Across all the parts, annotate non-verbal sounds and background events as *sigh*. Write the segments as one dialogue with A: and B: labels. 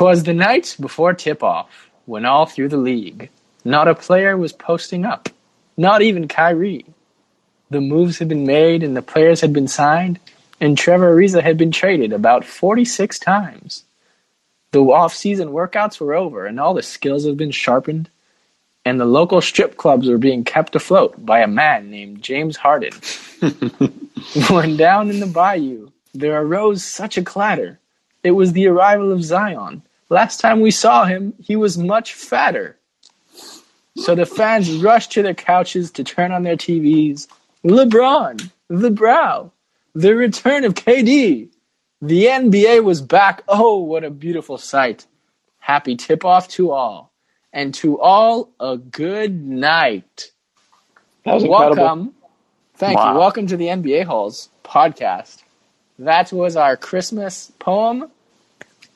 A: 'Twas the night before tip-off, when all through the league, not a player was posting up, not even Kyrie. The moves had been made and the players had been signed, and Trevor Ariza had been traded about 46 times. The off-season workouts were over, and all the skills had been sharpened, and the local strip clubs were being kept afloat by a man named James Harden. *laughs* when down in the bayou, there arose such a clatter. It was the arrival of Zion. Last time we saw him, he was much fatter. So the fans rushed to their couches to turn on their TVs. LeBron, the brow, the return of KD. The NBA was back. Oh, what a beautiful sight. Happy tip off to all. And to all, a good night.
B: That was incredible.
A: Welcome. Thank
B: Wow.
A: you. Welcome to the NBA Holes podcast. That was our Christmas poem.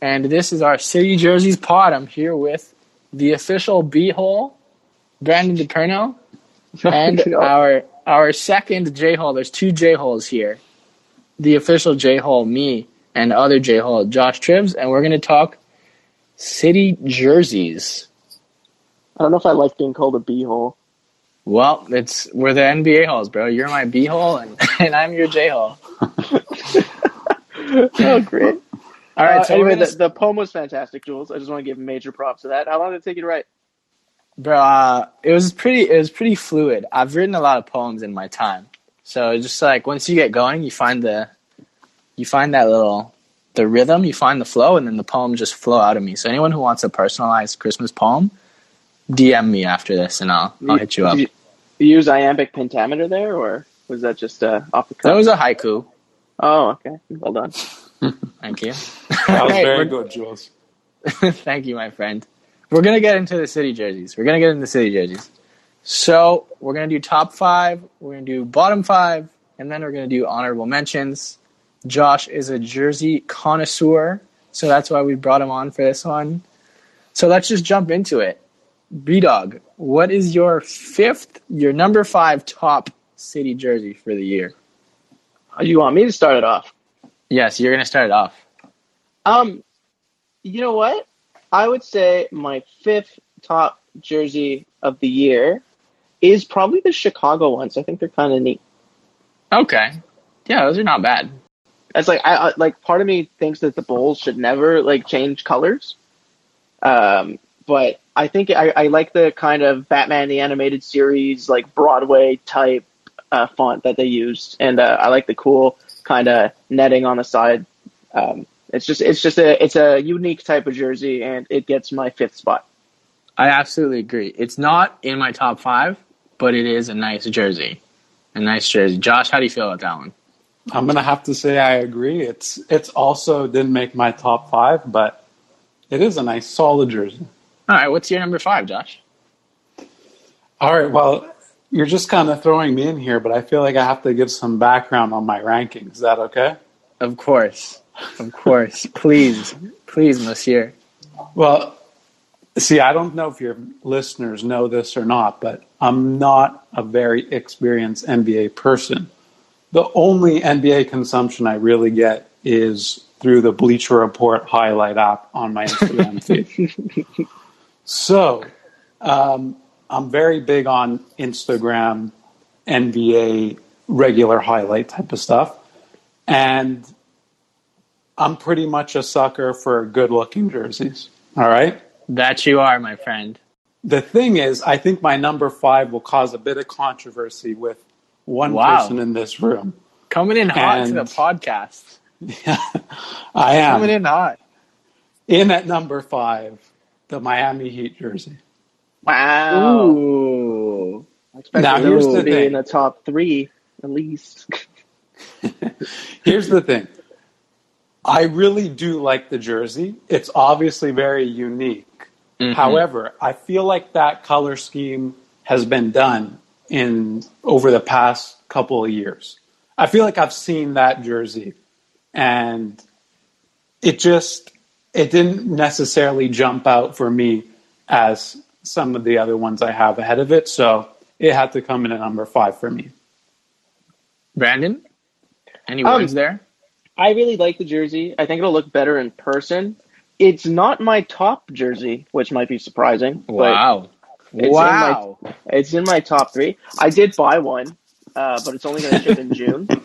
A: And this is our City Jerseys pod. I'm here with the official B hole, Brandon DePerno, *laughs* and our our second J hole. There's two J holes here. The official J hole, me, and other J hole, Josh Tribs, and we're gonna talk city jerseys.
B: I don't know if I like being called a beehole.
A: Well, it's we're the NBA holes, bro. You're my B hole, and, *laughs* and I'm your J hole. *laughs*
B: oh, great.
A: All right,
B: Uh,
A: so
B: anyway, the, the poem was fantastic, Jules. I just want to give major props to that. How long did it take you to write?
A: bro. Uh, it was pretty. It was pretty fluid. I've written a lot of poems in my time, so just like once you get going, you find the, you find that little, the rhythm, you find the flow, and then the poem just flow out of me. So anyone who wants a personalized Christmas poem, DM me after this, and I'll I'll hit you up.
B: Did you, you use iambic pentameter there, or was that just uh, off the cuff?
A: That was a haiku.
B: oh, okay. Well done.
A: Thank you.
C: That was
A: Hey,
C: very good, Jules. *laughs*
A: Thank you, my friend. We're gonna get into the city jerseys. We're gonna get into the city jerseys. So we're gonna do top five. We're gonna do bottom five, and then we're gonna do honorable mentions. Josh is a jersey connoisseur, so that's why we brought him on for this one. So let's just jump into it. B Dog, what is your fifth, your number five top city jersey for the year?
B: Uh, You want me to start it off?
A: Yes, you're gonna start it off.
B: Um, you know what? I would say my fifth top jersey of the year is probably the Chicago ones. I think they're kind of neat.
A: Okay. Yeah, those are not bad.
B: It's like I, I like part of me thinks that the Bulls should never like change colors. Um, but I think I, I like the kind of Batman the animated series like Broadway type uh, font that they used, and uh, I like the cool kind of netting on the side. Um, it's just it's just a it's a unique type of jersey, and it gets my fifth spot.
A: I absolutely agree. It's not in my top five, but it is a nice jersey. A nice jersey. Josh, how do you feel about that one?
C: I'm gonna have to say I agree. It's it's also didn't make my top five, but it is a nice solid jersey.
A: All right, what's your number five, Josh?
C: All right, well, you're just kind of throwing me in here, but I feel like I have to give some background on my rankings. Is that okay?
A: Of course. Of course. *laughs* please. Please, monsieur.
C: Well, see, I don't know if your listeners know this or not, but I'm not a very experienced NBA person. The only NBA consumption I really get is through the Bleacher Report highlight app on my Instagram feed. *laughs* So, um, I'm very big on Instagram, NBA regular highlight type of stuff. And I'm pretty much a sucker for good looking jerseys. All right.
A: That you are, my friend.
C: The thing is, I think my number five will cause a bit of controversy with one
A: Wow.
C: person in this room.
A: Coming in hot to the podcast.
C: Yeah, *laughs* I am
A: Coming in hot.
C: in at number five, the Miami Heat jersey.
B: Wow!
A: Ooh.
B: I expected
C: Now, here's the
B: to be
C: thing.
B: in the top three at least. *laughs*
C: Here's the thing. I really do like the jersey. It's obviously very unique.
A: Mhm.
C: However, I feel like that color scheme has been done in over the past couple of years. I feel like I've seen that jersey and it just it didn't necessarily jump out for me as some of the other ones I have ahead of it, so it had to come in at number 5 for me.
A: Brandon? Any
B: Um,
A: words there?
B: I really like the jersey. I think it'll look better in person. It's not my top jersey, which might be surprising. but
A: Wow.
B: in
A: Wow.
B: It's in my top three. I did buy one, uh, but it's only going to ship in June. *laughs*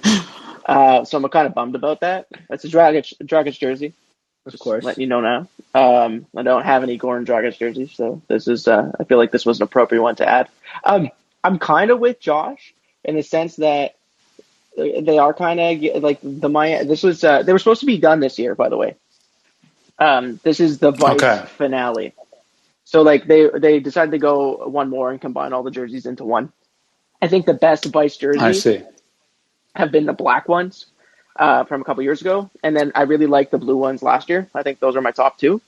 B: Uh, so I'm kind of bummed about that. It's a Dragic, Dragic jersey.
A: Of course.
B: Letting you know now. Um, I don't have any Goran Dragic jerseys, so this is. Uh, I feel like this was an appropriate one to add. Um, I'm kind of with Josh in the sense that they are kind of like the Maya. This was uh, they were supposed to be done this year, by the way. Um, this is the Vice
C: Okay.
B: finale. So like they they decided to go one more and combine all the jerseys into one. I think the best Vice jerseys
C: I see.
B: have been the black ones uh, from a couple years ago, and then I really liked the blue ones last year. I think those are my top two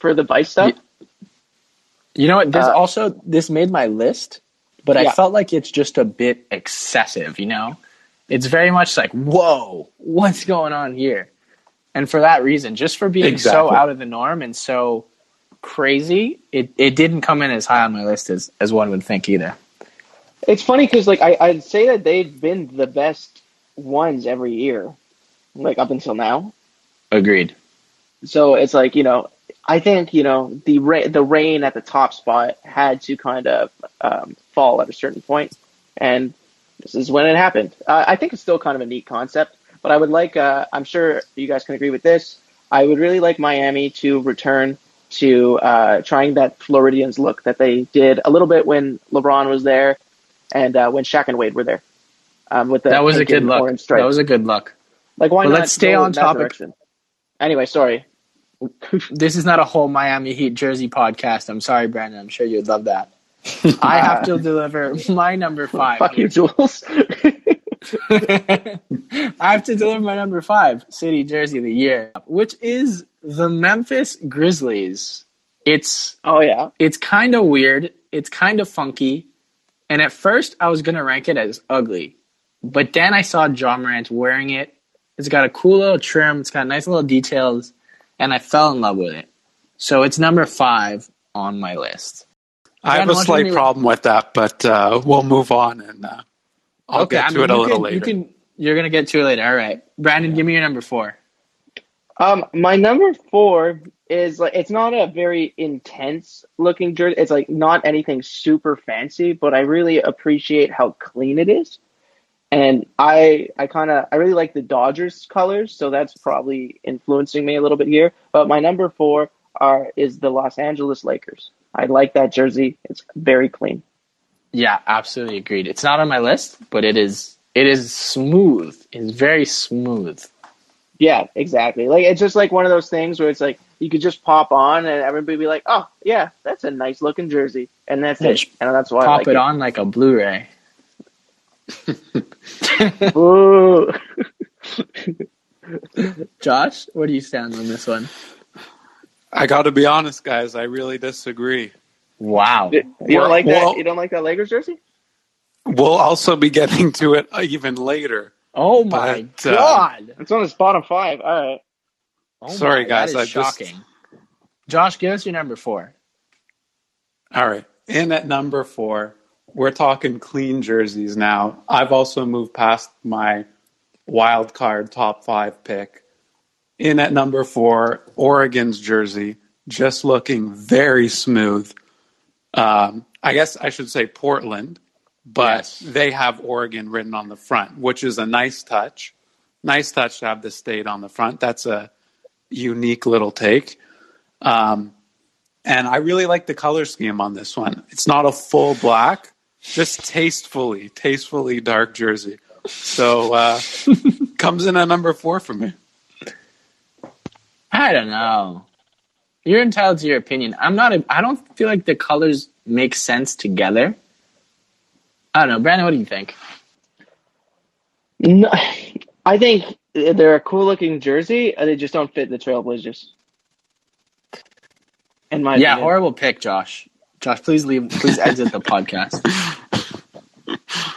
B: for the Vice stuff.
A: You know what? This
B: Uh,
A: also this made my list, but I felt like it's just a bit excessive. You know, it's very much like, whoa, what's going on here? And for that reason, just for being so out of the norm and so crazy, it, it didn't come in as high on my list as, as one would think either.
B: It's funny because like I, I'd say that they've been the best ones every year, like up until now.
A: Agreed.
B: So it's like you know, I think you know the ra- the rain at the top spot had to kind of um, fall at a certain point, and this is when it happened. Uh, I think it's still kind of a neat concept, but I would like. Uh, I'm sure you guys can agree with this. I would really like Miami to return to uh, trying that Floridians look that they did a little bit when LeBron was there, and uh, when Shaq and Wade were there. Um, with the
A: That was a good
B: luck.
A: That was a good luck.
B: like why
A: but
B: not
A: let's stay on topic.
B: direction? Anyway, sorry. *laughs*
A: This is not a whole Miami Heat jersey podcast. I'm sorry, Brandon. I'm sure you'd love that. I have to *laughs* deliver my number five.
B: Fuck you, Jules. *laughs*
A: I have to deliver my number five city jersey of the year, which is the Memphis Grizzlies. It's
B: oh yeah.
A: it's kind of weird. It's kind of funky. And at first, I was gonna rank it as ugly, but then I saw Ja Morant wearing it. It's got a cool little trim. It's got nice little details, and I fell in love with it. So it's number five on my list.
C: I have a slight problem with that, but uh, we'll move on and uh, I'll get
A: I
C: to
A: mean,
C: it a little
A: can-
C: later.
A: You can. You're gonna get to it later. All right, Brandon, give me your number four.
B: Um, my number four is like it's not a very intense looking jersey. It's like not anything super fancy, but I really appreciate how clean it is. And I I kind of I really like the Dodgers colors, so that's probably influencing me a little bit here. But my number four are is the Los Angeles Lakers. I like that jersey. It's very clean.
A: Yeah, absolutely agreed. It's not on my list, but it is. It is smooth. It's very smooth.
B: Yeah, exactly. Like it's just like one of those things where it's like you could just pop on and everybody be like, "Oh, yeah, that's a nice looking jersey," and that's
A: Yeah,
B: it. And that's why I
A: Pop
B: like
A: it on like a Blu-ray. *laughs*
B: Ooh. *laughs*
A: Josh, where do you stand on this one?
C: I got to be honest, guys. I really disagree.
A: Wow.
B: You don't like
C: Well-
B: that? You don't like that Lakers jersey?
C: We'll also be getting to it even later.
A: Oh my
C: But, uh,
A: god.
B: It's on his bottom five. All right.
A: Oh
C: Sorry,
A: my,
C: guys,
A: That
C: I
A: is
C: just-
A: shocking. Josh, give us your number four.
C: All right. In at number four, we're talking clean jerseys now. I've also moved past my wild card top five pick. In at number four, Oregon's jersey, just looking very smooth. Um, I guess I should say Portland, but
A: Yes.
C: they have Oregon written on the front, which is a nice touch. Nice touch to have the state on the front. That's a unique little take. Um, and I really like the color scheme on this one. It's not a full black, just tastefully, tastefully dark jersey. So uh, *laughs* comes in at number four for me.
A: I don't know. You're entitled to your opinion. I'm not. A, I don't feel like the colors make sense together. I don't know, Brandon. What do you think?
B: No, I think they're a cool looking jersey. and They just don't fit the Trailblazers. In my
A: Yeah,
B: opinion.
A: horrible pick, Josh. Josh, please leave. Please exit the podcast.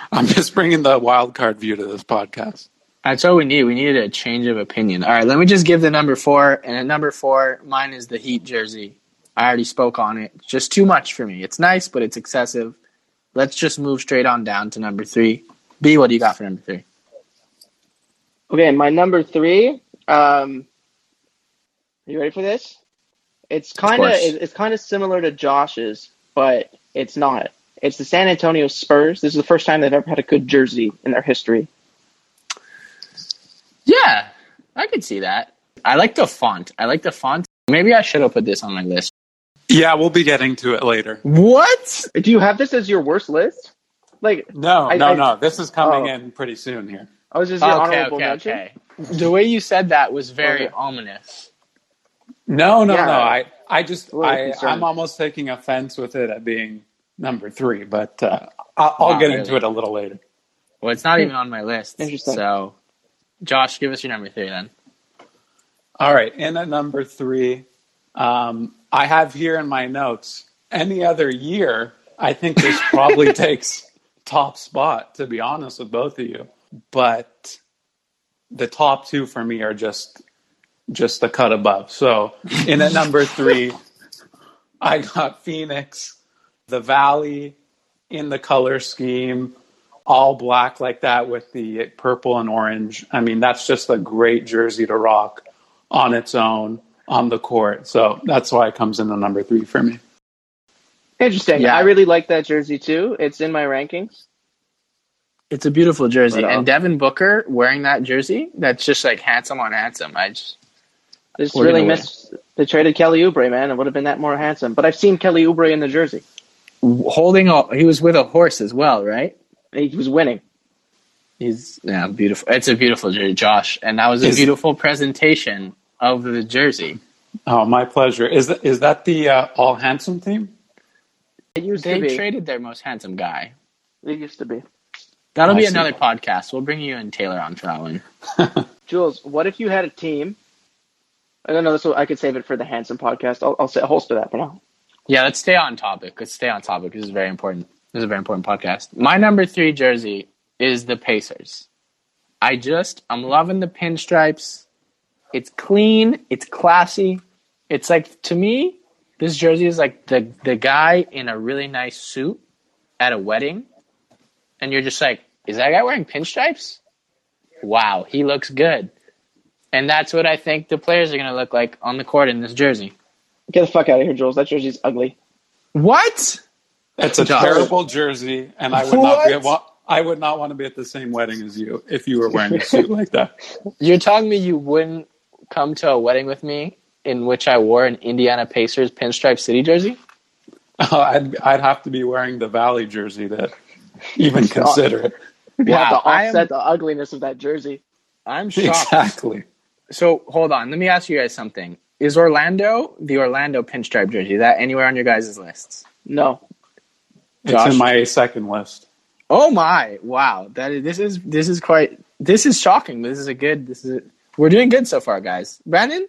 A: *laughs*
C: I'm just bringing the wild card view to this podcast.
A: That's all we need. We needed a change of opinion. All right, let me just give the number four. And at number four, mine is the Heat jersey. I already spoke on it. It's just too much for me. It's nice, but it's excessive. Let's just move straight on down to number three. B, what do you got for number three?
B: Okay, my number three. Um, you ready for this? It's kind of it's kind of similar to Josh's, but it's not. It's the San Antonio Spurs. This is the first time they've ever had a good jersey in their history.
A: Yeah, I could see that. I like the font. I like the font. Maybe I should have put this on my list.
C: Yeah, we'll be getting to it later.
A: What?
B: Do you have this as your worst list? Like,
C: No,
B: I-
C: no,
B: I-
C: no. This is coming
B: Oh.
C: in pretty soon here.
B: I was just your
A: Okay,
B: honorable
A: okay,
B: mention.
A: okay. The way you said that was very
B: Okay.
A: ominous.
C: No, no,
B: Yeah.
C: no. I, I just, I,
B: concerned.
C: I'm almost taking offense with it at being number three, but uh, I'll, I'll get
A: really?
C: into it a little later.
A: Well, it's not even on my list.
B: Interesting.
A: So, Josh, give us your number three then.
C: All right, in at number three, um, I have here in my notes. Any other year, I think this *laughs* probably takes top spot. To be honest with both of you, but the top two for me are just just a cut above. So in at number three, I got Phoenix, the Valley in the color scheme, all black like that with the purple and orange. I mean, that's just a great jersey to rock on its own on the court. So that's why it comes in the number three for me.
B: Interesting.
A: Yeah.
B: I really like that jersey too. It's in my rankings.
A: It's a beautiful jersey.
B: But,
A: and Devin Booker wearing that jersey, that's just like handsome on handsome. I just,
B: They just really
A: gonna
B: missed. They traded Kelly Oubre, man. It would have been that more handsome. But I've seen Kelly Oubre in the jersey.
A: holding a, he was with a horse as well, right?
B: He was winning.
A: He's, yeah, beautiful. It's a beautiful jersey, Josh. And that was a
C: Is-
A: beautiful presentation of the jersey.
C: Oh, my pleasure. Is that, is that the uh, all handsome team?
B: It used
A: They
B: to be.
A: traded their most handsome guy.
B: It used to be.
A: That'll
C: I
A: be
C: see.
A: another podcast. We'll bring you and Taylor on for that one. *laughs*
B: Jules, what if you had a team? I don't know. This will, I could save it for the handsome podcast. I'll, I'll say holster that for now.
A: Yeah, let's stay on topic. Let's stay on topic. This is very important. This is a very important podcast. My number three jersey is the Pacers. I just, I'm loving the pinstripes. It's clean. It's classy. It's like, to me, this jersey is like the, the guy in a really nice suit at a wedding. And you're just like, is that guy wearing pinstripes? Wow, he looks good. And that's what I think the players are going to look like on the court in this jersey.
B: Get the fuck out of here, Jules. That jersey's ugly.
A: What?
C: It's a
A: Josh.
C: terrible jersey, and I would not be.
A: What?
C: I would not want to be at the same wedding as you if you were wearing a suit like that. *laughs*
A: You're telling me you wouldn't come to a wedding with me in which I wore an Indiana Pacers pinstripe city jersey? *laughs*
C: Oh, I'd I'd have to be wearing the Valley jersey to even *laughs* consider it.
B: You have to
A: Wow, I am-
B: offset the ugliness of that jersey.
A: I'm shocked.
C: Exactly.
A: So hold on, let me ask you guys something. Is Orlando the Orlando pinstripe jersey? Is that anywhere on your guys' lists?
B: No.
C: It's in my second list.
A: Oh my! Wow, that is this is this is quite this is shocking. This is a good. This is a, we're doing good so far, guys. Brandon,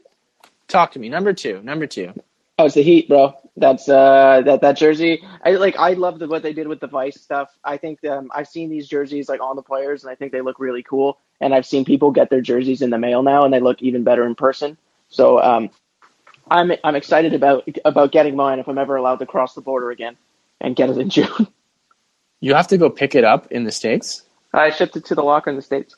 A: talk to me. Number two. Number two.
B: Oh, it's the Heat, bro. That's uh that that jersey. I like. I love the, what they did with the Vice stuff. I think um, I've seen these jerseys like on the players, and I think they look really cool. And I've seen people get their jerseys in the mail now, and they look even better in person. So um, I'm I'm excited about about getting mine if I'm ever allowed to cross the border again and get it in *laughs* June.
A: You have to go pick it up in the states.
B: I shipped it to the locker in the states.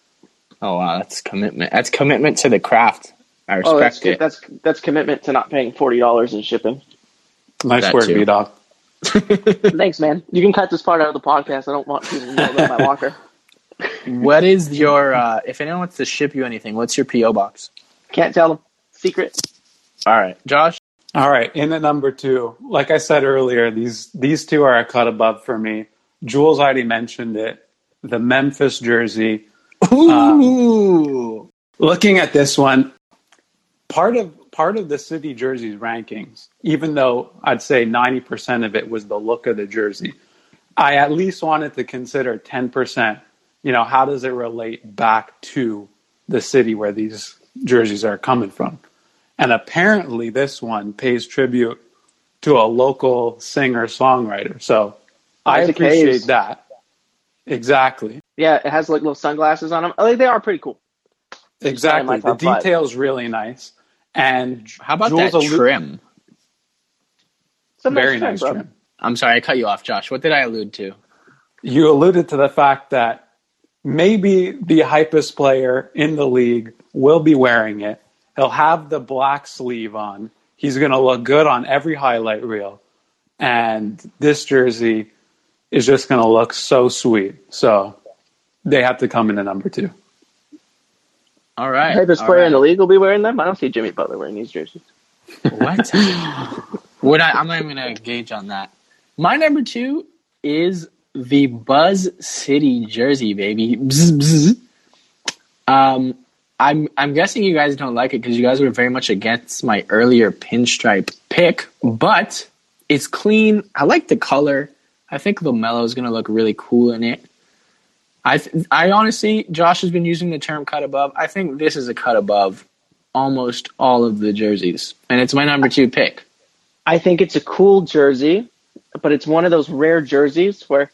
A: Oh wow, that's commitment. That's commitment to the craft. I respect
B: Oh, that's
A: it.
B: that's that's commitment to not paying forty dollars in shipping.
C: Nice
A: That
C: work,
A: too.
C: B Dog. *laughs* *laughs*
B: Thanks, man. You can cut this part out of the podcast. I don't want people to know about my locker.
A: What is your uh, if anyone wants to ship you anything, what's your PO box?
B: Can't tell them. Secret.
A: All right, Josh.
C: All right, in at number two, like I said earlier, these these two are a cut above for me. Jules already mentioned it. The Memphis jersey.
A: Ooh.
C: Looking at this one, part of part of the city jerseys rankings, even though I'd say ninety percent of it was the look of the jersey, I at least wanted to consider ten percent. You know, how does it relate back to the city where these jerseys are coming from? And apparently, this one pays tribute to a local singer songwriter. So I appreciate
B: Hayes.
C: that. Exactly.
B: Yeah, it has like little sunglasses on them. Like oh, they are pretty cool.
C: Exactly. The
B: top five.
C: detail's really nice. And
A: How about
C: Jules
A: that
C: allu-
A: trim?
B: It's a
C: Very
B: trim,
C: nice
B: bro.
C: trim.
A: I'm sorry, I cut you off, Josh. What did I allude to?
C: You alluded to the fact that maybe the hypest player in the league will be wearing it. He'll have the black sleeve on. He's going to look good on every highlight reel. And this jersey is just going to look so sweet. So they have to come in at number two.
A: All right.
B: Typest
A: all
B: player in the league will be wearing them. I don't see Jimmy Butler wearing these jerseys.
A: What? *laughs* Would I? I'm not even gonna gauge on that. My number two is the Buzz City jersey, baby. Bzz, bzz. Um, I'm I'm guessing you guys don't like it because you guys were very much against my earlier pinstripe pick, but it's clean. I like the color. I think Lamelo is gonna look really cool in it. I th- I honestly, Josh has been using the term cut above. I think this is a cut above almost all of the jerseys, and it's my number two pick.
B: I think it's a cool jersey, but it's one of those rare jerseys where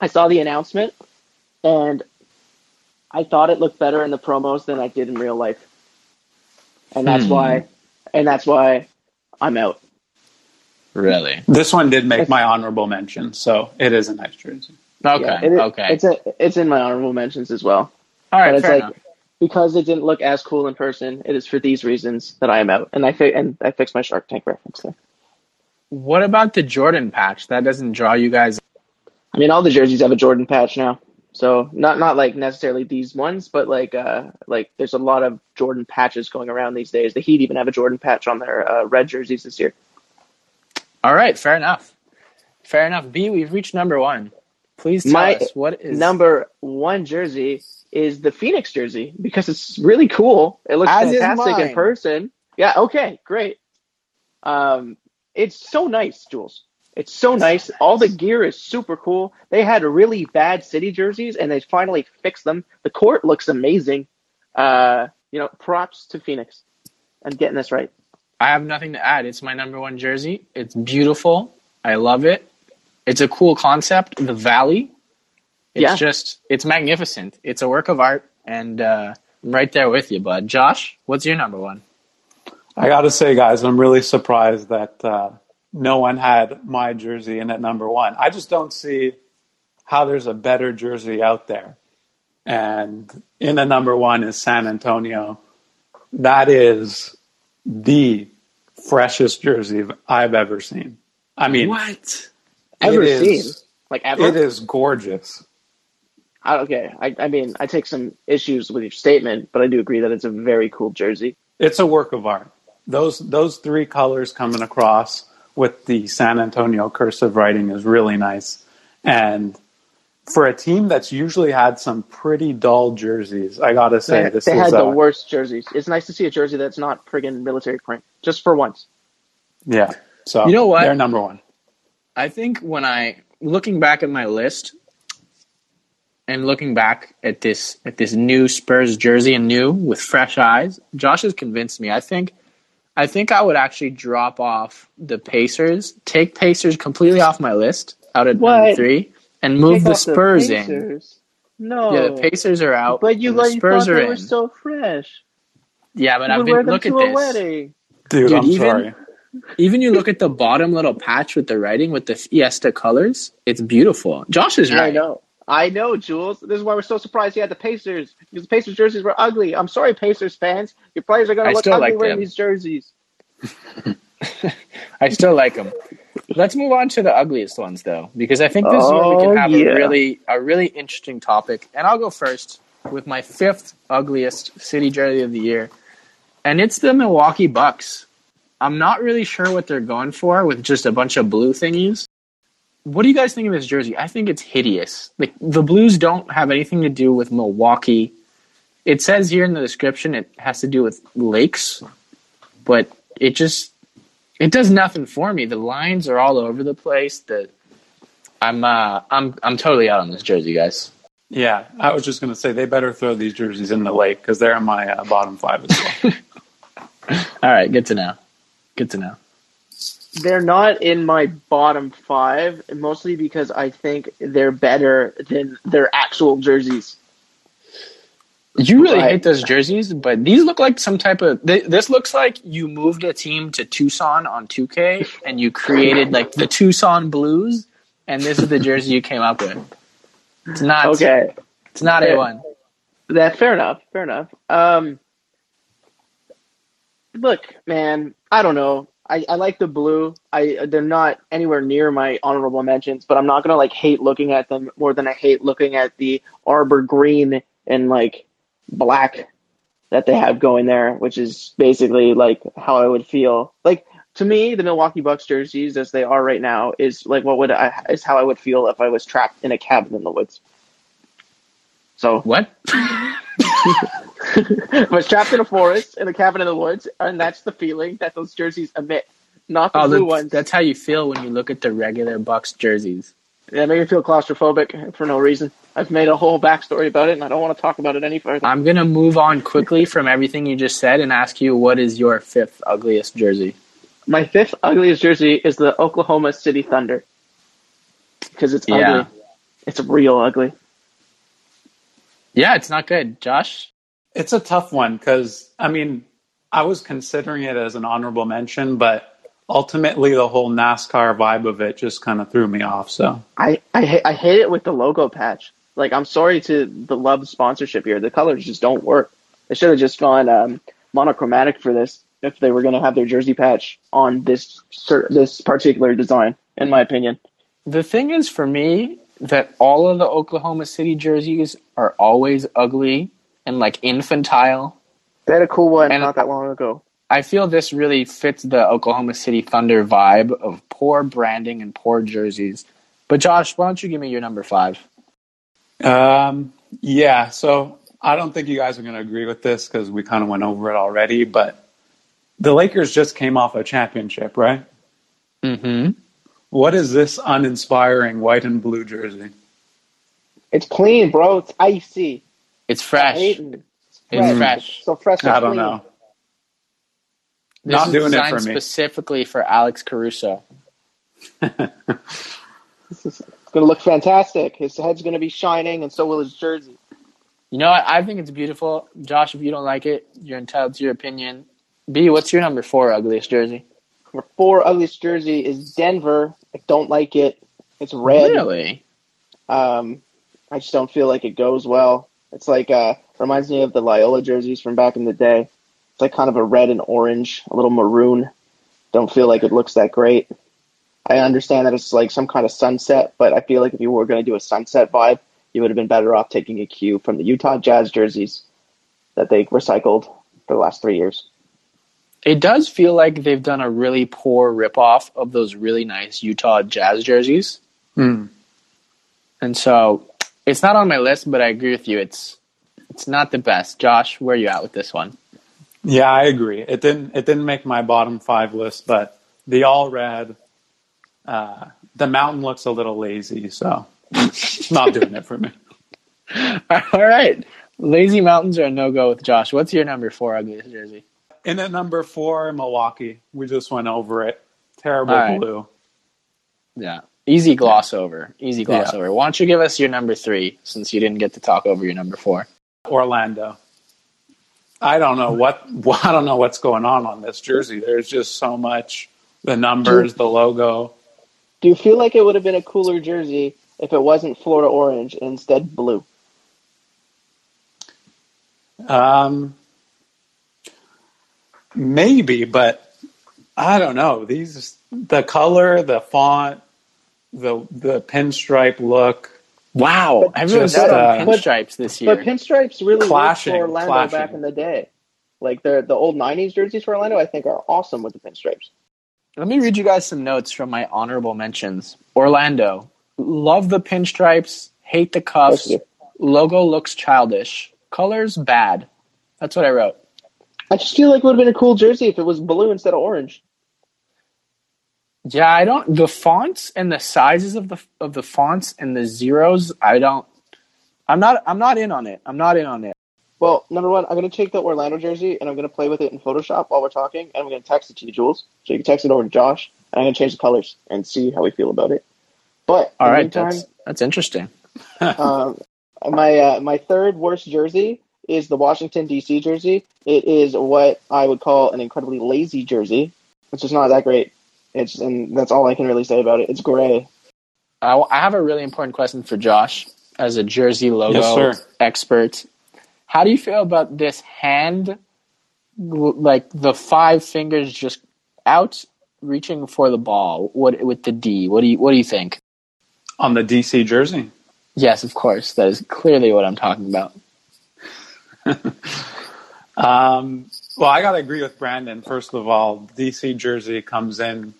B: I saw the announcement and I thought it looked better in the promos than I did in real life. And that's
A: Hmm.
B: why and that's why I'm out.
A: Really?
C: This one did make my honorable mention, so it is a nice jersey.
A: Okay.
B: Yeah, it-
A: okay.
B: It's a, it's in my honorable mentions as well.
A: All right.
B: but it's
A: Fair
B: like
A: enough.
B: because it didn't look as cool in person, it is for these reasons that I am out. And I fi- and I fixed my Shark Tank reference there.
A: What about the Jordan patch? That doesn't draw you guys.
B: I mean, all the jerseys have a Jordan patch now. So not not like necessarily these ones, but like uh like there's a lot of Jordan patches going around these days. The Heat even have a Jordan patch on their uh, red jerseys this year.
A: All right. Fair enough. Fair enough. B, we've reached number one. Please tell
B: My
A: us what is
B: Number one jersey is the Phoenix jersey because it's really cool. It looks
A: As
B: fantastic in person. Yeah. Okay. Great. Um, it's so nice, Jules. It's so nice. All the gear is super cool. They had really bad city jerseys, and they finally fixed them. The court looks amazing. Uh, you know, props to Phoenix and getting this right.
A: I have nothing to add. It's my number one jersey. It's beautiful. I love it. It's a cool concept. The Valley. It's
B: Yeah.
A: just, it's magnificent. It's a work of art, and uh, I'm right there with you, bud. Josh, what's your number one?
C: I got to say, guys, I'm really surprised that uh, no one had my jersey in at number one. I just don't see how there's a better jersey out there. And in at number one is San Antonio. That is the freshest jersey I've ever seen. I mean,
A: What?
B: Ever
C: it is-
B: seen? Like ever?
C: It is gorgeous.
B: I, okay. I, I mean, I take some issues with your statement, but I do agree that it's a very cool jersey.
C: It's a work of art. Those those three colors coming across with the San Antonio cursive writing is really nice. And for a team that's usually had some pretty dull jerseys, I gotta say
B: They,
C: this
B: they
C: is
B: had the
C: uh,
B: worst jerseys. It's nice to see a jersey that's not friggin' military print, just for once.
C: yeah. So
A: You know what?
C: They're number one.
A: I think when I looking back at my list and looking back at this at this new Spurs jersey and new with fresh eyes, Josh has convinced me. I think I think I would actually drop off the Pacers, take Pacers completely off my list out at number three, and move
B: Take
A: the
B: off
A: Spurs in.
B: Pacers. No.
A: Yeah, the Pacers are out.
B: But you
A: and the
B: like
A: Spurs
B: thought
A: are
B: they
A: in.
B: were so fresh.
A: yeah, but
B: You
A: I've
B: would
A: been
B: them
A: look at
B: a
A: this.
B: wedding.
C: Dude,
A: Dude,
C: I'm
A: even-
C: sorry.
A: Even you look at the bottom little patch with the writing with the Fiesta colors, it's beautiful. Josh is right.
B: I
A: right.
B: know. I know, Jules. This is why we're so surprised you had the Pacers because the Pacers jerseys were ugly. I'm sorry, Pacers fans. Your players are going to look
A: still
B: ugly
A: like
B: wearing
A: them.
B: these jerseys. *laughs*
A: I still like them. Let's move on to the ugliest ones, though, because I think this is where we
B: Oh,
A: can have
B: yeah.
A: a really, a really interesting topic. And I'll go first with my fifth ugliest city jersey of the year, and it's the Milwaukee Bucks. I'm not really sure what they're going for with just a bunch of blue thingies. What do you guys think of this jersey? I think it's hideous. Like the blues don't have anything to do with Milwaukee. It says here in the description it has to do with lakes, but it just it does nothing for me. The lines are all over the place. The I'm uh I'm I'm totally out on this jersey, guys.
C: Yeah, I was just gonna say they better throw these jerseys in the lake because they're in my uh, bottom five as well. *laughs*
A: All right, good to know. Good to know.
B: They're not in my bottom five, mostly because I think they're better than their actual jerseys.
A: You really
B: Right.
A: hate those jerseys, but these look like some type of. Th- this looks like you moved a team to Tucson on 2K and you created like the Tucson Blues, and this is the jersey you came up with. It's not.
B: Okay,
A: It's not a one.
B: that fair enough. Fair enough. Um, look, man, I don't know. I, I like the blue. I they're not anywhere near my honorable mentions, but I'm not gonna like hate looking at them more than I hate looking at the arbor green and like black that they have going there, which is basically like how I would feel. Like to me, the Milwaukee Bucks jerseys as they are right now is like what would I is how I would feel if I was trapped in a cabin in the woods. So
A: What? *laughs* *laughs*
B: I was trapped in a forest in a cabin in the woods, and that's the feeling that those jerseys emit, not the
A: Oh,
B: blue
A: that's,
B: ones.
A: that's how you feel when you look at the regular Bucks jerseys.
B: Yeah, make me feel claustrophobic for no reason. I've made a whole backstory about it, and I don't want to talk about it any further.
A: I'm gonna move on quickly from everything you just said and ask you what is your fifth ugliest jersey?
B: My fifth ugliest jersey is the Oklahoma City Thunder because it's
A: Yeah.
B: ugly. It's real ugly.
A: Yeah, it's not good. Josh?
C: It's a tough one because I mean, I was considering it as an honorable mention, but ultimately the whole NASCAR vibe of it just kind of threw me off. So
B: I I, ha- I hate it with the logo patch. Like, I'm sorry to the love sponsorship here. The colors just don't work. They should have just gone um, monochromatic for this if they were going to have their jersey patch on this cer- this particular design. In my opinion,
A: The thing is for me that all of the Oklahoma City jerseys are always ugly and like infantile.
B: they had a cool one
A: And-
B: not that long ago.
A: I feel this really fits the Oklahoma City Thunder vibe of poor branding and poor jerseys. But Josh, why don't you give me your number five?
C: um, yeah, so I don't think you guys are going to agree with this because we kind of went over it already. But the Lakers just came off a championship, right?
A: Mm-hmm.
C: What is this uninspiring white and blue jersey?
B: It's clean, bro. It's icy.
A: It's fresh. It's
B: fresh.
A: fresh.
B: So fresh.
C: I don't
B: clean.
C: know.
A: This
C: Not
A: is
C: doing it for me.
A: specifically for Alex Caruso. *laughs*
B: This is it's gonna look fantastic. His head's gonna be shining, and so will his jersey.
A: You know what? I think it's beautiful. Josh, if you don't like it, you're entitled to your opinion. B, what's your number four ugliest jersey?
B: Number four ugliest jersey is Denver. I don't like it. It's red.
A: Really?
B: Um, I just don't feel like it goes well. It's like uh, reminds me of the Loyola jerseys from back in the day. It's like kind of a red and orange, a little maroon. Don't feel like it looks that great. I understand that it's like some kind of sunset, but I feel like if you were going to do a sunset vibe, you would have been better off taking a cue from the Utah Jazz jerseys that they recycled for the last three years.
A: It does feel like they've done a really poor ripoff of those really nice Utah Jazz jerseys.
C: Hmm.
A: And so it's not on my list, but I agree with you. It's it's not the best. Josh, where are you at with this one?
C: Yeah, I agree. It didn't. It didn't make my bottom five list, but the all red, uh, the mountain looks a little lazy, so not doing it for me. *laughs*
A: All right. Lazy Mountains are a no go with Josh. What's your number four ugliest jersey?
C: And at number four, Milwaukee. We just went over it. Terrible
A: right.
C: blue.
A: Yeah. Easy gloss over. Easy gloss
C: Yeah.
A: over. Why don't you give us your number three since you didn't get to talk over your number four?
C: Orlando. I don't know what. *laughs* I don't know what's going on on this jersey. There's just so much. The numbers, the logo.
B: Do you feel like it would have been a cooler jersey if it wasn't Florida orange and instead blue?
C: Um, maybe, but I don't know. These the color, the font, the the pinstripe look.
A: Wow.
B: But
A: Everyone's
C: just,
A: got
C: uh,
A: pinstripes this year.
B: But pinstripes really
C: Clashing,
B: for Orlando
C: clashing.
B: back in the day. Like the the old '90s jerseys for Orlando, I think are awesome with the pinstripes.
A: Let me read you guys some notes from my honorable mentions. Orlando. Love the pinstripes. Hate the cuffs. Logo looks childish. Colors bad. That's what I wrote.
B: I just feel like it would have been a cool jersey if it was blue instead of orange.
A: Yeah, I don't. The fonts and the sizes of the of the fonts and the zeros, I don't. I'm not. I'm not in on it. I'm not in on it.
B: Well, number one, I'm gonna take the Orlando jersey and I'm gonna play with it in Photoshop while we're talking, and I'm gonna text it to you, Jules. So you can text it over to Josh, and I'm gonna change the colors and see how we feel about it. But
A: All right,
B: meantime,
A: that's that's interesting. *laughs*
B: um, my uh, my third worst jersey is the Washington D.C. jersey. It is what I would call an incredibly lazy jersey. It's just not that great. It's and that's all I can really say about it. It's gray.
A: I, I have a really important question for Josh as a jersey logo
C: Yes, sir.
A: expert. How do you feel about this hand like the five fingers just out, reaching for the ball. What with the D? What do you What do you think?
C: On the DC jersey.
A: Yes, of course. That is clearly what I'm talking about. *laughs*
C: um, well, I got to agree with Brandon. First of all, DC jersey comes in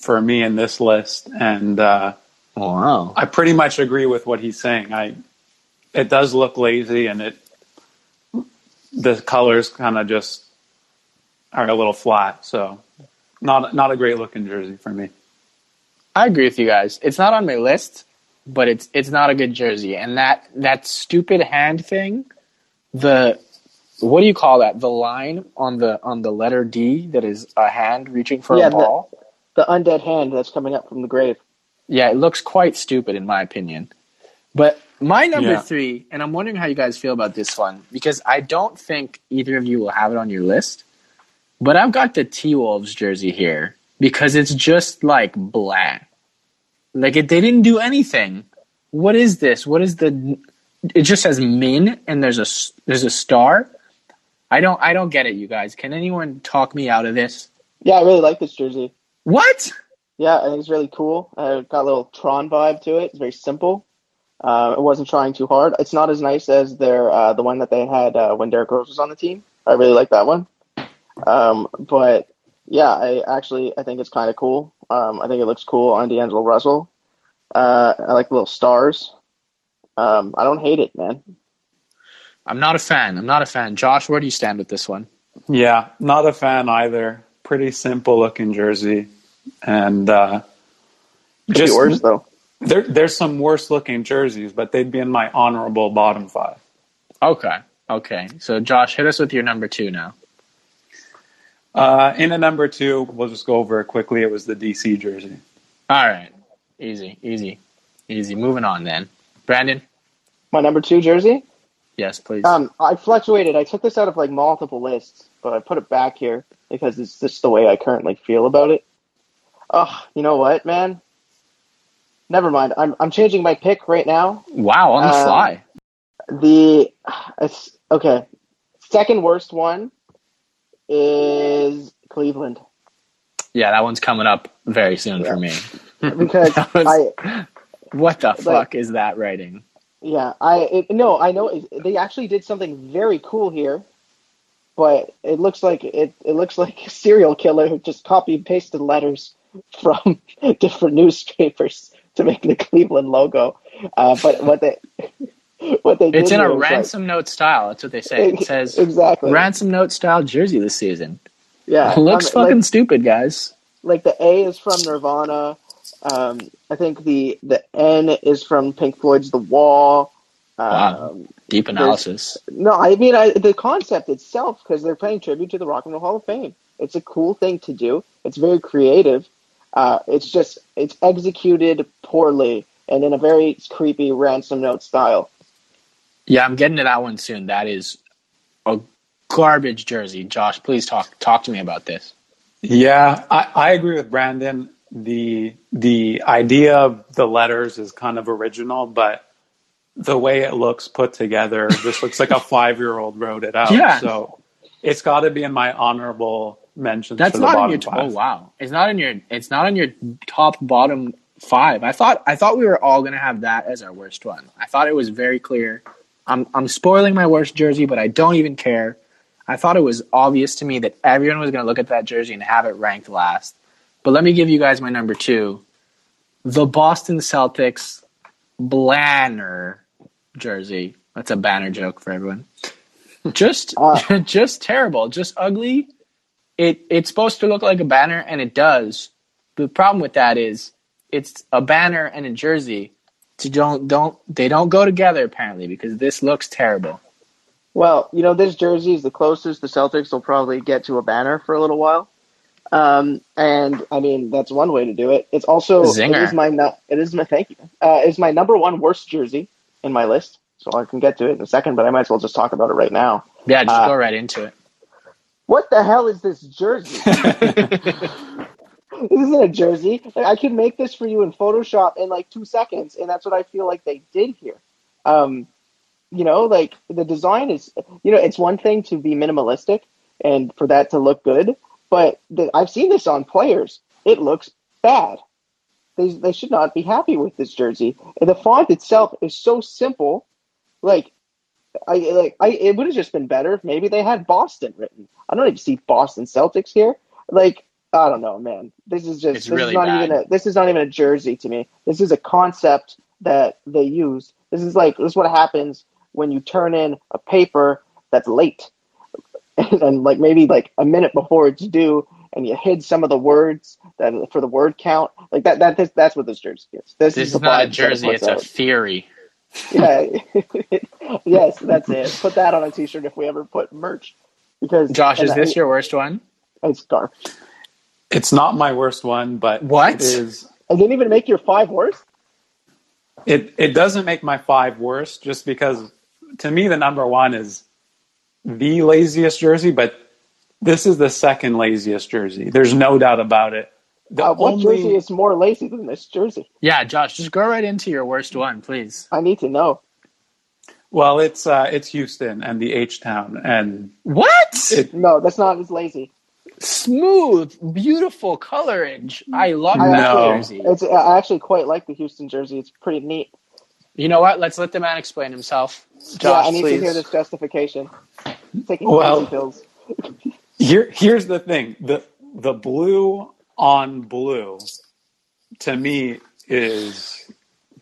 C: for me in this list, and uh,
A: wow,
C: I pretty much agree with what he's saying. I it does look lazy, and it the colors kind of just are a little flat. So not not a great looking jersey for me.
A: I agree with you guys. It's not on my list, but it's it's not a good jersey. And that that stupid hand thing, the what do you call that? The line on the on the letter D that is a hand reaching for
B: Yeah,
A: a
B: the-
A: ball.
B: The undead hand that's coming up from the grave.
A: Yeah, it looks quite stupid in my opinion. But my number
C: Yeah.
A: three, and I'm wondering how you guys feel about this one because I don't think either of you will have it on your list. But I've got the T Wolves jersey here because it's just like blah. Like it, they didn't do anything. What is this? What is the? It just says Min and there's a there's a star. I don't I don't get it, you guys. Can anyone talk me out of this?
B: Yeah, I really like this jersey.
A: What?
B: Yeah, I think it's really cool. Uh, got a little Tron vibe to it. It's very simple. Uh, it wasn't trying too hard. It's not as nice as their uh, the one that they had uh, when Derrick Rose was on the team. I really like that one. Um, but yeah, I actually I think it's kind of cool. Um, I think it looks cool on D'Angelo Russell. Uh, I like the little stars. Um, I don't hate it, man.
A: I'm not a fan. I'm not a fan. Josh, where do you stand with this one?
C: Yeah, not a fan either. Pretty simple looking jersey, and uh, just
B: worse though.
C: there, there's some worse looking jerseys, but they'd be in my honorable bottom five.
A: Okay. Okay. So Josh, hit us with your number two now.
C: Uh, in a number two, we'll just go over it quickly. It was the DC jersey.
A: All right. Easy, easy, easy. Moving on then. Brandon?
B: My number two jersey.
A: Yes, please.
B: Um, I fluctuated. I took this out of like multiple lists, but I put it back here because it's just the way I currently feel about it. Oh, you know what, man? Never mind. I'm I'm changing my pick right now.
A: wow, on the
B: uh,
A: fly.
B: The it's okay. Second worst one is Cleveland
A: Yeah, that one's coming up very soon for me. *laughs*
B: because *laughs*
A: was-
B: I
A: What the
B: Like-
A: fuck is that writing?
B: yeah I it, no I know it, they actually did something very cool here, but it looks like it it looks like a serial killer who just copy and pasted letters from *laughs* different newspapers to make the Cleveland logo. Uh, but what they *laughs* what they
A: It's in a
B: was, like-
A: ransom note style. That's what they say. It *laughs* says
B: exactly
A: ransom note style jersey this season.
B: yeah
A: Looks
B: um, like-
A: fucking stupid, guys.
B: like the A is from Nirvana. Um, I think the the N is from Pink Floyd's The Wall.
A: Wow.
B: Um,
A: Deep analysis.
B: no, I mean I, the concept itself because they're paying tribute to the Rock and Roll Hall of Fame. It's a cool thing to do. It's very creative. Uh, it's just it's executed poorly and in a very creepy ransom note style.
A: Yeah, I'm getting to that one soon. That is a garbage jersey. Josh, please talk talk to me about this.
C: Yeah, I, I agree with Brandon. The the idea of the letters is kind of original, but the way it looks put together just looks like a five year old wrote it out.
A: Yeah.
C: So it's got to be in my honorable mentions.
A: That's not in your t-
C: five.
A: oh wow. It's not in your it's not in your top bottom five. I thought I thought we were all gonna have that as our worst one. I thought it was very clear. I'm I'm spoiling my worst jersey, but I don't even care. I thought it was obvious to me that everyone was gonna look at that jersey and have it ranked last. But let me give you guys my number two. The Boston Celtics Blanner jersey. That's a banner joke for everyone. Just
B: Ah. *laughs*
A: just terrible, just ugly. It it's supposed to look like a banner and it does. The problem with that is it's a banner and a jersey. So don't don't they don't go together apparently because this looks terrible.
B: Well, you know, this jersey is the closest the Celtics will probably get to a banner for a little while. Um, and I mean, that's one way to do it. It's also
A: Zinger.
B: it is my it is my thank you. Uh, it's my number one worst jersey in my list. So I can get to it in a second, but I might as well just talk about it right now.
A: Yeah, just
B: Uh,
A: go right into it.
B: What the hell is this jersey? this *laughs* isn't a jersey. Like, I can make this for you in Photoshop in like two seconds, and that's what I feel like they did here. Um, you know, like the design is, you know, it's one thing to be minimalistic, and for that to look good. But the, I've seen this on players. It looks bad. They, they should not be happy with this jersey. And the font itself is so simple. Like, I like I it would have just been better if maybe they had Boston written. I don't even see Boston Celtics here. Like, I don't know, man. This is just
A: It's
B: this
A: really
B: is not
A: bad.
B: even a this is not even a jersey to me. This is a concept that they use. This is like this is what happens when you turn in a paper that's late. *laughs* and, like maybe like a minute before it's due and you hid some of the words that for the word count. Like that that this, that's what this jersey is. This,
A: This
B: is,
A: is not a
B: vibe that it
A: jersey; it's a theory.
B: Yeah. *laughs* yes, that's it. Put that on a t-shirt if we ever put merch. Because
A: Josh,
B: and
A: is
B: I-
A: this your worst one?
B: It's garbage.
C: It's not my worst one, but
A: What?
C: it is.
B: It didn't even make your five worst.
C: It it doesn't make my five worse, just because to me the number one is the laziest jersey, but this is the second laziest jersey. There's no doubt about it. The
B: Uh, what
C: only-
B: jersey is more lazy than this jersey?
A: Yeah, Josh, just go right into your worst one, please.
B: I need to know.
C: well, it's uh, it's Houston and the H Town, and
A: What?
C: It-
B: No, that's not as lazy.
A: Smooth, beautiful colorage. I love
B: I
A: that
C: No.
A: jersey.
B: It's I actually quite like the Houston jersey. It's pretty neat.
A: You know what? Let's let the man explain himself.
B: yeah,
A: Josh,
B: I need
A: please.
B: to hear this justification. Taking
C: Well-
B: pills. *laughs*
C: Here, here's the thing: the the blue on blue, to me, is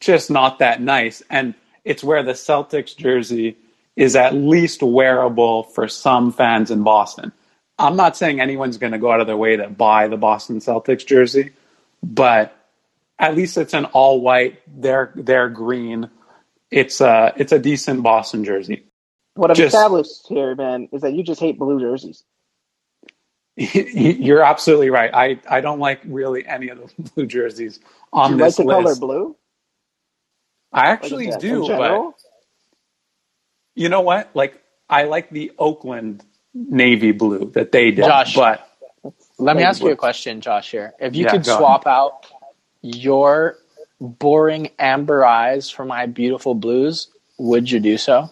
C: just not that nice, and it's where the Celtics jersey is at least wearable for some fans in Boston. I'm not saying anyone's going to go out of their way to buy the Boston Celtics jersey, but at least it's an all white. They're they're green. It's a it's a decent Boston jersey.
B: What I've
C: just-
B: established here, man, is that you just hate blue jerseys. *laughs*
C: You're absolutely right. I, I don't like really any of the *laughs* blue jerseys on
B: Do you like
C: this
B: the color blue?
C: I actually
B: in- in
C: do, but you know what? Like I like the Oakland navy blue that they did.
A: Josh.
C: but
A: Let me
B: Like
A: ask you a question, Josh. Here, if you
C: Yeah,
A: could
C: go
A: swap out your boring amber eyes for my beautiful blues, would you do so?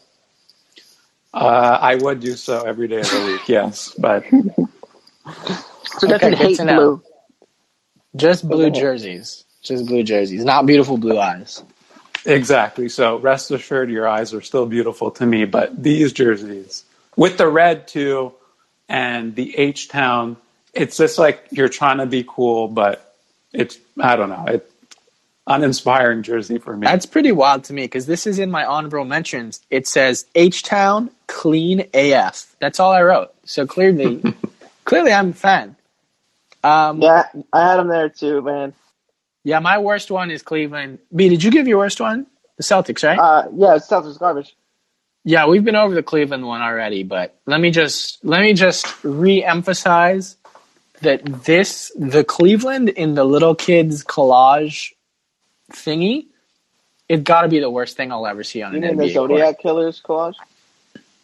C: uh, I would do so every day of the week. Yes, but *laughs*
B: So
A: Okay,
B: doesn't hate
A: to know.
B: blue.
A: Just blue jerseys. Just blue jerseys, not beautiful blue eyes.
C: exactly. So rest assured, your eyes are still beautiful to me. But these jerseys with the red too, and the H Town, it's just like you're trying to be cool, but it's I don't know. It's uninspiring jersey for me.
A: That's pretty wild to me because this is in my honorable mentions. It says H Town clean AF. That's all I wrote. So clearly, *laughs* clearly I'm a fan. Um, yeah.
B: I had them there too, man.
A: Yeah, my worst one is Cleveland. B, did you give your worst one? The Celtics, right?
B: Uh, yeah, Celtics garbage.
A: yeah, we've been over the Cleveland one already, but let me just let me just re-emphasize that this the Cleveland in the little kids collage thingy, it got to be the worst thing I'll ever see on
B: You
A: an
B: mean the
A: NBA court.
B: Zodiac Killers collage?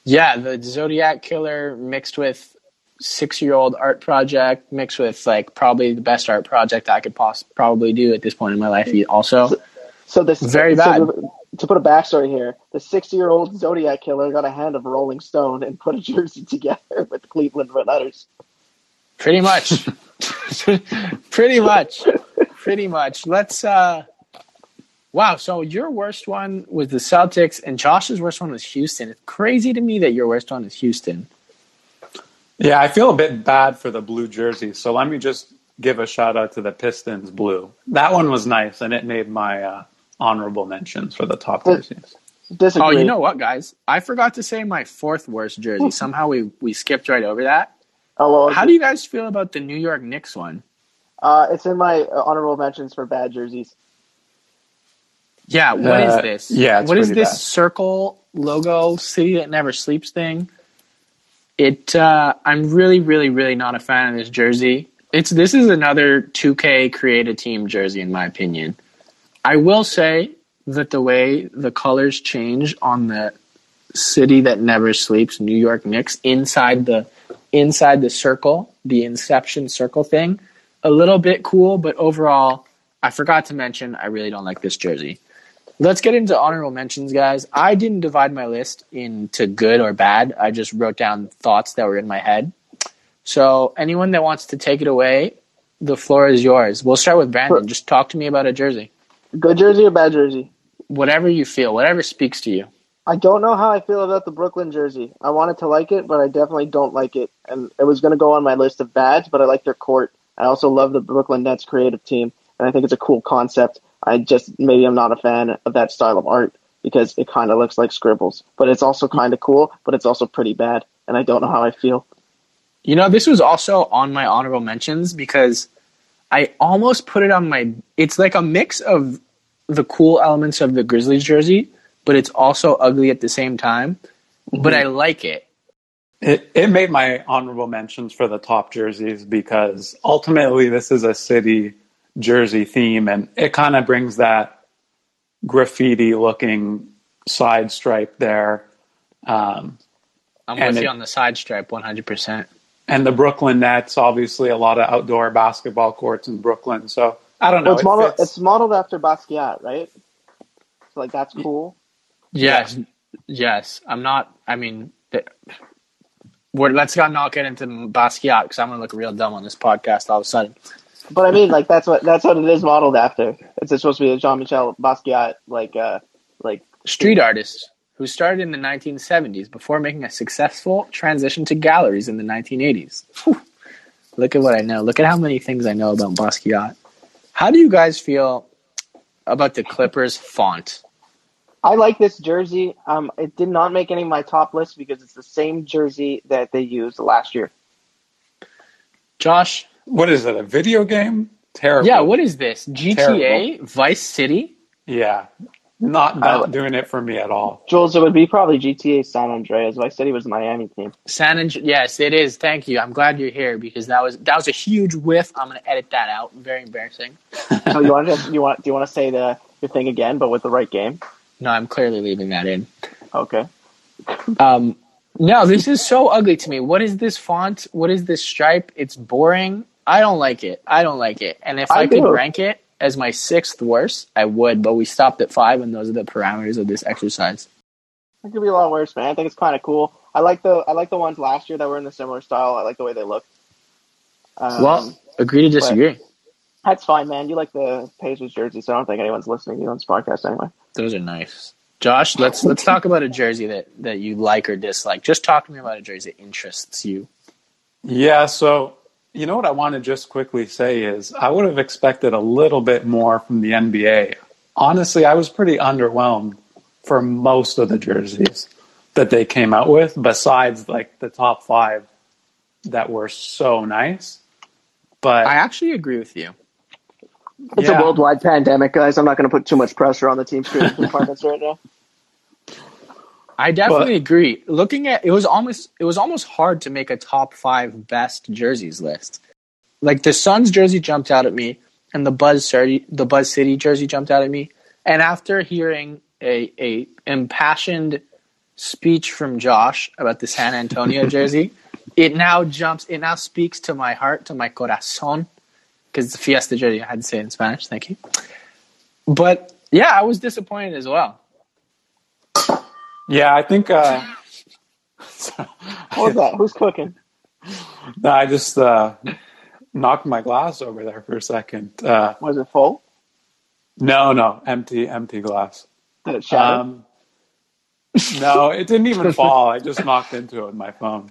A: Yeah, the Zodiac Killer mixed with six year old art project, mixed with like probably the best art project I could poss- probably do at this point in my life. Also,
B: So this
A: is
B: Very
A: bad.
B: the- to put a backstory here, the sixty-year-old Zodiac Killer got a hand of Rolling Stone and put a jersey *laughs* together with Cleveland letters.
A: pretty much, *laughs* pretty much, pretty much. Let's. uh Wow, so your worst one was the Celtics, and Josh's worst one was Houston. It's crazy to me that your worst one is Houston.
C: Yeah, I feel a bit bad for the blue jersey. So let me just give a shout out to the Pistons blue. That one was nice, and it made my uh, honorable mentions for the top
B: The-
C: jerseys.
B: Disagree.
A: Oh, you know what, guys? I forgot to say my fourth worst jersey. Somehow we we skipped right over that.
B: Oh, well,
A: How do you guys feel about the New York Knicks one?
B: uh, it's in my uh, honorable mentions for bad jerseys.
A: Yeah, what is
C: Uh,
A: this?
C: yeah, it's
A: what is this
C: bad.
A: circle logo city that never sleeps thing? It uh, I'm really, really, really not a fan of this jersey. It's this is another 2K create a team jersey in my opinion. I will say that the way the colors change on the city that never sleeps, New York Knicks, inside the inside the circle, the inception circle thing, a little bit cool, but overall, I forgot to mention I really don't like this jersey. Let's get into honorable mentions, guys. I didn't divide my list into good or bad. I just wrote down thoughts that were in my head. So anyone that wants to take it away, the floor is yours. We'll start with Brandon. Just talk to me about a jersey.
B: Good jersey or bad jersey?
A: Whatever you feel, whatever speaks to you.
B: I don't know how I feel about the Brooklyn jersey. I wanted to like it, but I definitely don't like it. And it was going to go on my list of bads, but I like their court. I also love the Brooklyn Nets creative team, and I think it's a cool concept. I just maybe I'm not a fan of that style of art because it kind of looks like scribbles, but it's also kind of cool, but it's also pretty bad, and I don't know how I feel.
A: You know, this was also on my honorable mentions because I almost put it on my. It's like a mix of the cool elements of the Grizzlies jersey, but it's also ugly at the same time. But I mm-hmm. like it.
C: It, it made my honorable mentions for the top jerseys because ultimately this is a city jersey theme and it kind of brings that graffiti looking side stripe there. Um,
A: I'm with
C: it-
A: you on the side stripe 100%.
C: and the Brooklyn Nets, obviously a lot of outdoor basketball courts in Brooklyn. So I don't know.
B: Well, it's
C: it
B: modeled.
C: fits.
B: It's modeled after Basquiat, right? So like that's cool.
A: Yes, yes. I'm not. I mean, th- we're, let's not not get into Basquiat because I'm gonna look real dumb on this podcast all of a sudden.
B: But I mean, like that's what that's what it is modeled after. It's supposed to be a Jean-Michel Basquiat, like uh, like
A: Street artist who started in the 1970s before making a successful transition to galleries in the 1980s. Whew. Look at what I know. Look at how many things I know about Basquiat. How do you guys feel about the Clippers font?
B: I like this jersey. Um, it did not make any of my top lists because it's the same jersey that they used last year.
A: Josh,
C: what is it? A video game? Terrible.
A: yeah, what is this? GTA Vice City?
C: Yeah, not not
B: like-
C: doing it for me at all.
B: Jules, it would be probably GTA San Andreas. Vice City was the Miami team.
A: San and yes, it is. Thank you. I'm glad you're here because that was that was a huge whiff. I'm gonna edit that out. Very embarrassing.
B: So you want to you want do you want to say the your thing again, but with the right game?
A: No, I'm clearly leaving that in.
B: Okay.
A: Um, no, this is so ugly to me. What is this font? What is this stripe? It's boring. I don't like it. I don't like it. And if I,
B: I
A: could rank it as my sixth worst, I would. But we stopped at five, and those are the parameters of this exercise.
B: It could be a lot worse, man. I think it's kind of cool. I like the I like the ones last year that were in the similar style. I like the way they look. Um,
A: well, agree to disagree.
B: that's fine, man. You like the Pacers jersey, so I don't think anyone's listening to you on this podcast anyway.
A: Those are nice. Josh, let's let's talk about a jersey that that you like or dislike. Just talk to me about a jersey that interests you.
C: Yeah, so you know what I want to just quickly say is I would have expected a little bit more from the NBA. Honestly, I was pretty underwhelmed for most of the jerseys that they came out with, besides like the top five that were so nice. But
A: I actually agree with you.
B: It's
C: Yeah.
B: a worldwide pandemic, guys. I'm not going to put too much pressure on the team's creative *laughs* departments right now.
A: I definitely agree. Looking at it was almost it was almost hard to make a top five best jerseys list. Like the Suns jersey jumped out at me, and the Buzz City the Buzz City jersey jumped out at me. And after hearing a a impassioned speech from Josh about the San Antonio *laughs* jersey, it now jumps. It now speaks to my heart, to my corazon, because a Fiesta jersey. I had to say it in Spanish. Thank you. But yeah, I was disappointed as well.
C: Yeah, I think uh,
B: What was that? Who's cooking?
C: no, I just uh, knocked my glass over there for a second. Uh,
B: Was it full?
C: no, no, empty, empty glass.
B: Did it shatter?
C: Um, no, it didn't even *laughs* fall. I just knocked into it with my phone.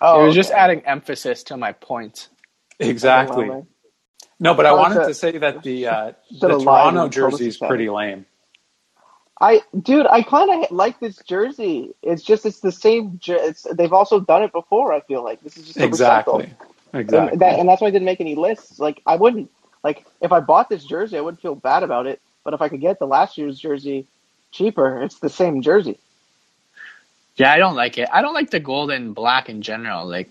B: oh,
A: it was just adding emphasis to my point.
C: Exactly. No, but I wanted
B: so-
C: to say that the uh, the
B: lied
C: Toronto
B: and told us
C: jersey is pretty lame.
B: I, dude, I kind of like this jersey. It's just it's the same. It's they've also done it before. I feel like this is just a
C: Exactly.
B: recycle.
C: Exactly.
B: And, that, and that's why I didn't make any lists. Like I wouldn't like if I bought this jersey, I wouldn't feel bad about it. But if I could get the last year's jersey cheaper, it's the same jersey.
A: Yeah, I don't like it. I don't like the gold and black in general. Like,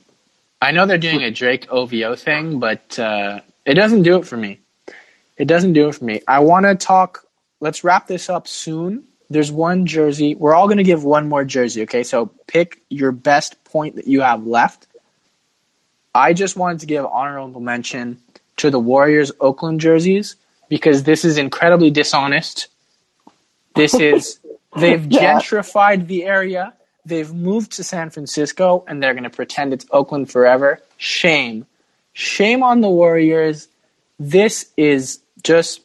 A: I know they're doing a Drake OVO thing, but uh, it doesn't do it for me. It doesn't do it for me. I want to talk. Let's wrap this up soon. There's one jersey. We're all going to give one more jersey, okay? So pick your best point that you have left. I just wanted to give honorable mention to the Warriors Oakland jerseys because this is incredibly dishonest. This *laughs* is they've
B: Yeah.
A: gentrified the area. they've moved to San Francisco and they're going to pretend it's Oakland forever. Shame. Shame on the Warriors. This is just,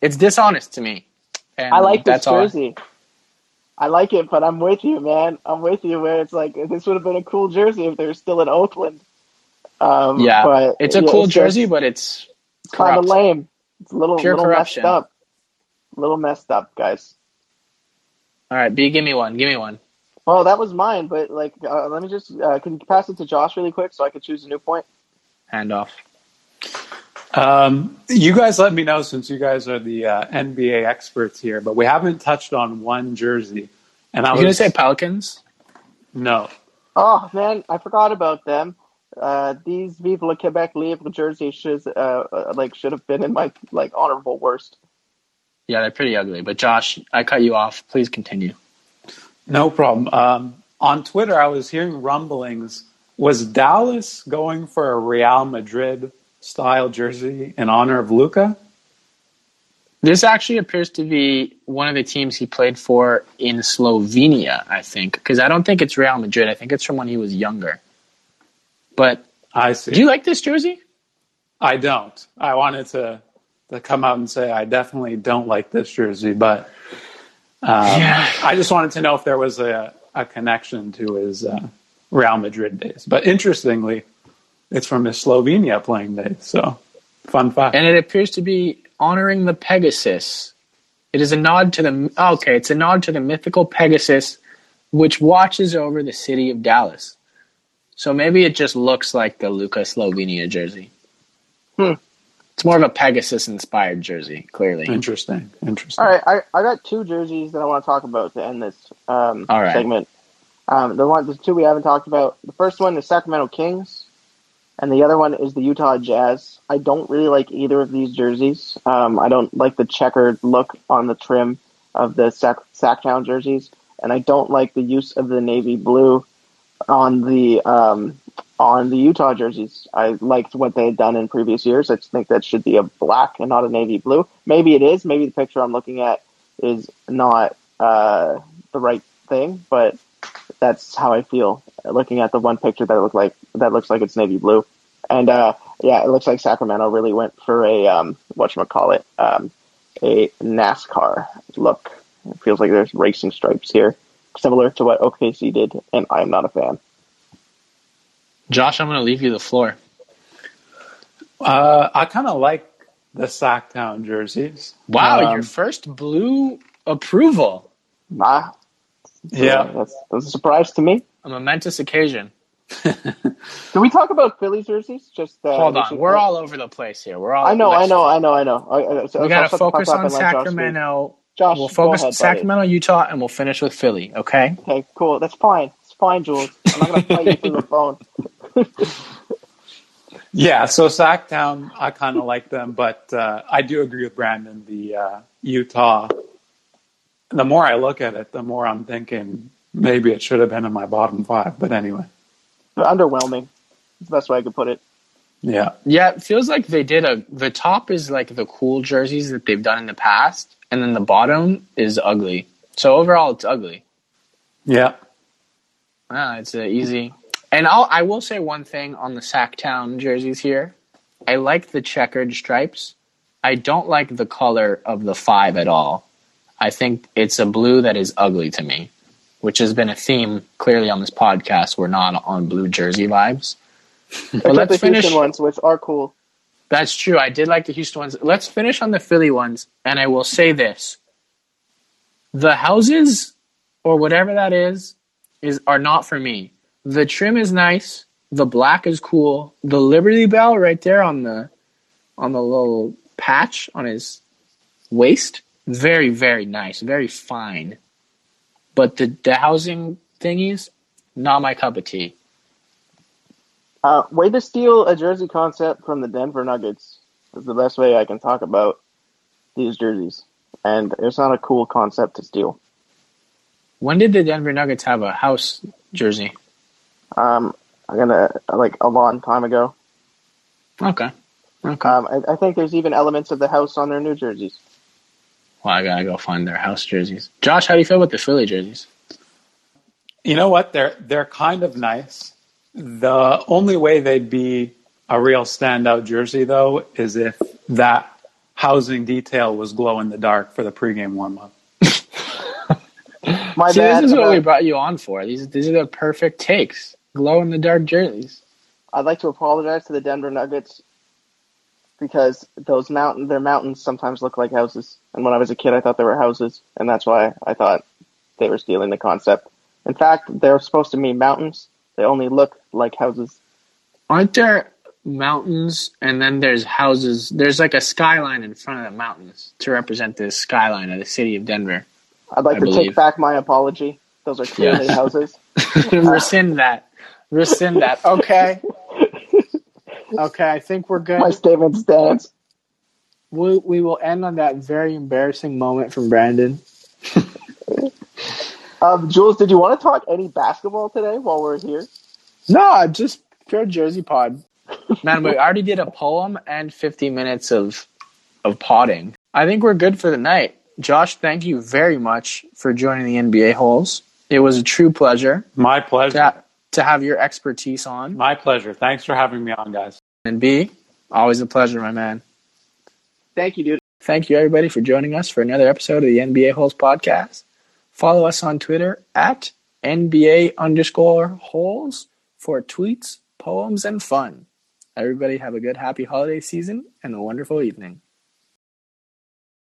A: it's dishonest to me. And
B: I like this jersey. I like it, but I'm with you, man. I'm with you. Where it's like this would have been a cool jersey if they were still in Oakland. Um,
A: Yeah,
B: but
A: it's a
B: yeah,
A: cool
B: it's
A: jersey, but it's
B: kind of lame. It's a little,
A: Pure
B: little
A: corruption.
B: messed up. A little messed up, guys.
A: All right, B, give me one. Give me one.
B: Well, that was mine, but like, uh, let me just uh, can you pass it to Josh really quick so I could choose a new point?
A: Hand off.
C: Um, you guys let me know since you guys are the uh, NBA experts here, but we haven't touched on one jersey. And I
A: You
C: was
A: going to say Pelicans?
C: no.
B: Oh man, I forgot about them. Uh, these Vive le Quebec Libre jerseys should uh, uh, like should have been in my like honorable worst.
A: Yeah, they're pretty ugly. But Josh, I cut you off. Please continue.
C: No problem. Um, on Twitter, I was hearing rumblings. Was Dallas going for a Real Madrid style jersey in honor of Luka?
A: This actually appears to be one of the teams he played for in Slovenia, I think, because I don't think it's Real Madrid. I think it's from when he was younger. But
C: I see.
A: do you like this jersey?
C: I don't. I wanted to to come out and say I definitely don't like this jersey, but um,
A: Yeah.
C: I just wanted to know if there was a, a connection to his uh, Real Madrid days. But interestingly, it's from his Slovenia playing days. So, fun fact.
A: And it appears to be honoring the Pegasus. It is a nod to the okay. It's a nod to the mythical Pegasus, which watches over the city of Dallas. So maybe it just looks like the Luka Slovenia jersey.
B: Hmm.
A: It's more of a Pegasus inspired jersey, clearly.
C: interesting. Interesting.
B: All right, I, I got two jerseys that I want to talk about to end this um,
A: All right.
B: segment. Um, the one, the two we haven't talked about. The first one is Sacramento Kings, and the other one is the Utah Jazz. I don't really like either of these jerseys. Um, I don't like the checkered look on the trim of the Sac Sactown jerseys, and I don't like the use of the navy blue on the um, on the Utah jerseys. I liked what they had done in previous years. I just think that should be a black and not a navy blue. Maybe it is. Maybe the picture I'm looking at is not uh, the right thing, but that's how I feel looking at the one picture that look like that looks like it's navy blue. And uh, yeah, it looks like Sacramento really went for a um, whatchamacallit, um, a NASCAR look. It feels like there's racing stripes here, similar to what OKC did, and I'm not a fan.
A: Josh, I'm going to leave you the floor.
C: Uh, I kind of like the Sactown jerseys.
A: Wow,
C: Um,
A: your first blue approval.
B: Ah,
C: yeah.
B: that's, that's a surprise to me.
A: A momentous occasion. *laughs*
B: Can we talk about Philly jerseys? Just uh,
A: Hold
B: we
A: on,
B: should-
A: we're all over the place here. We're all.
B: I know, I know, I know, I know. I, I, so
A: We
B: I'll
A: got to focus on
B: and Josh.
A: Sacramento.
B: Josh,
A: We'll focus
B: ahead,
A: on Sacramento, Utah, and we'll finish with Philly. Okay.
B: Okay, cool. That's fine. It's fine, Jules. I'm not gonna *laughs* fight you through the phone. *laughs*
C: Yeah, so Sactown, I kind of like them, but uh, I do agree with Brandon. The uh, Utah, the more I look at it, the more I'm thinking maybe it should have been in my bottom five. But anyway,
B: Underwhelming. That's the best way I could put it.
C: yeah,
A: Yeah, it feels like they did a. The top is like the cool jerseys that they've done in the past, and then the bottom is ugly. So overall, it's ugly.
C: yeah,
A: Ah, it's a easy. And I'll I will say one thing on the Sactown jerseys here. I like the checkered stripes. I don't like the color of the five at all. I think it's a blue that is ugly to me, which has been a theme clearly on this podcast. We're not on blue jersey vibes. *laughs* But let's
B: the
A: finish.
B: Houston ones, which are cool.
A: That's true. I did like the Houston ones. Let's finish on the Philly ones, and I will say this: the houses, or whatever that is, is are not for me. The trim is nice. The black is cool. The Liberty Bell right there on the on the little patch on his waist, very very nice, very fine. But the the housing thingies, not my cup of tea.
B: Uh, way to steal a jersey concept from the Denver Nuggets is the best way I can talk about these jerseys. And it's not a cool concept to steal.
A: When did the Denver Nuggets have a house jersey?
B: Um, I'm gonna like a long time ago.
A: Okay. Okay.
B: Um, I, I think there's even elements of the house on their new jerseys.
A: Well, I gotta go find their house jerseys. Josh, how do you feel about the Philly jerseys?
C: You know what? They're they're kind of nice. The only way they'd be a real standout jersey, though, is if that housing detail was glow in the dark for the pregame warm up.
B: My *laughs*
A: See,
B: bad.
A: this is what we brought you on for. These these are the perfect takes. Glow in the dark jerseys.
B: I'd like to apologize to the Denver Nuggets because those mountain their mountains sometimes look like houses. And when I was a kid, I thought they were houses, and that's why I thought they were stealing the concept. In fact, they're supposed to mean mountains. They only look like houses.
A: Aren't there mountains and then there's houses? There's like a skyline in front of the mountains to represent the skyline of the city of Denver.
B: I'd like
A: I
B: to
A: believe.
B: take back my apology. Those are clearly
A: Yes. *laughs*
B: houses.
A: Rescind that. Rescind that. Okay. *laughs* Okay, I think we're good.
B: My statement stands.
A: We, we will end on that very embarrassing moment from Brandon. *laughs*
B: Um, Jules, did you want to talk any basketball today while we're here?
A: No, I just pure Jersey pod. Man, we already did a poem and 50 minutes of of potting. I think we're good for the night. Josh, thank you very much for joining the NBA Holes. It was a true pleasure
C: My pleasure.
A: to, to have your expertise on.
C: My pleasure. Thanks for having me on, guys.
A: And B, always a pleasure, my man.
B: Thank you, dude.
A: Thank you, everybody, for joining us for another episode of the NBA Holes podcast. Follow us on Twitter at NBA underscore holes for tweets, poems, and fun. Everybody have a good, happy holiday season and a wonderful evening.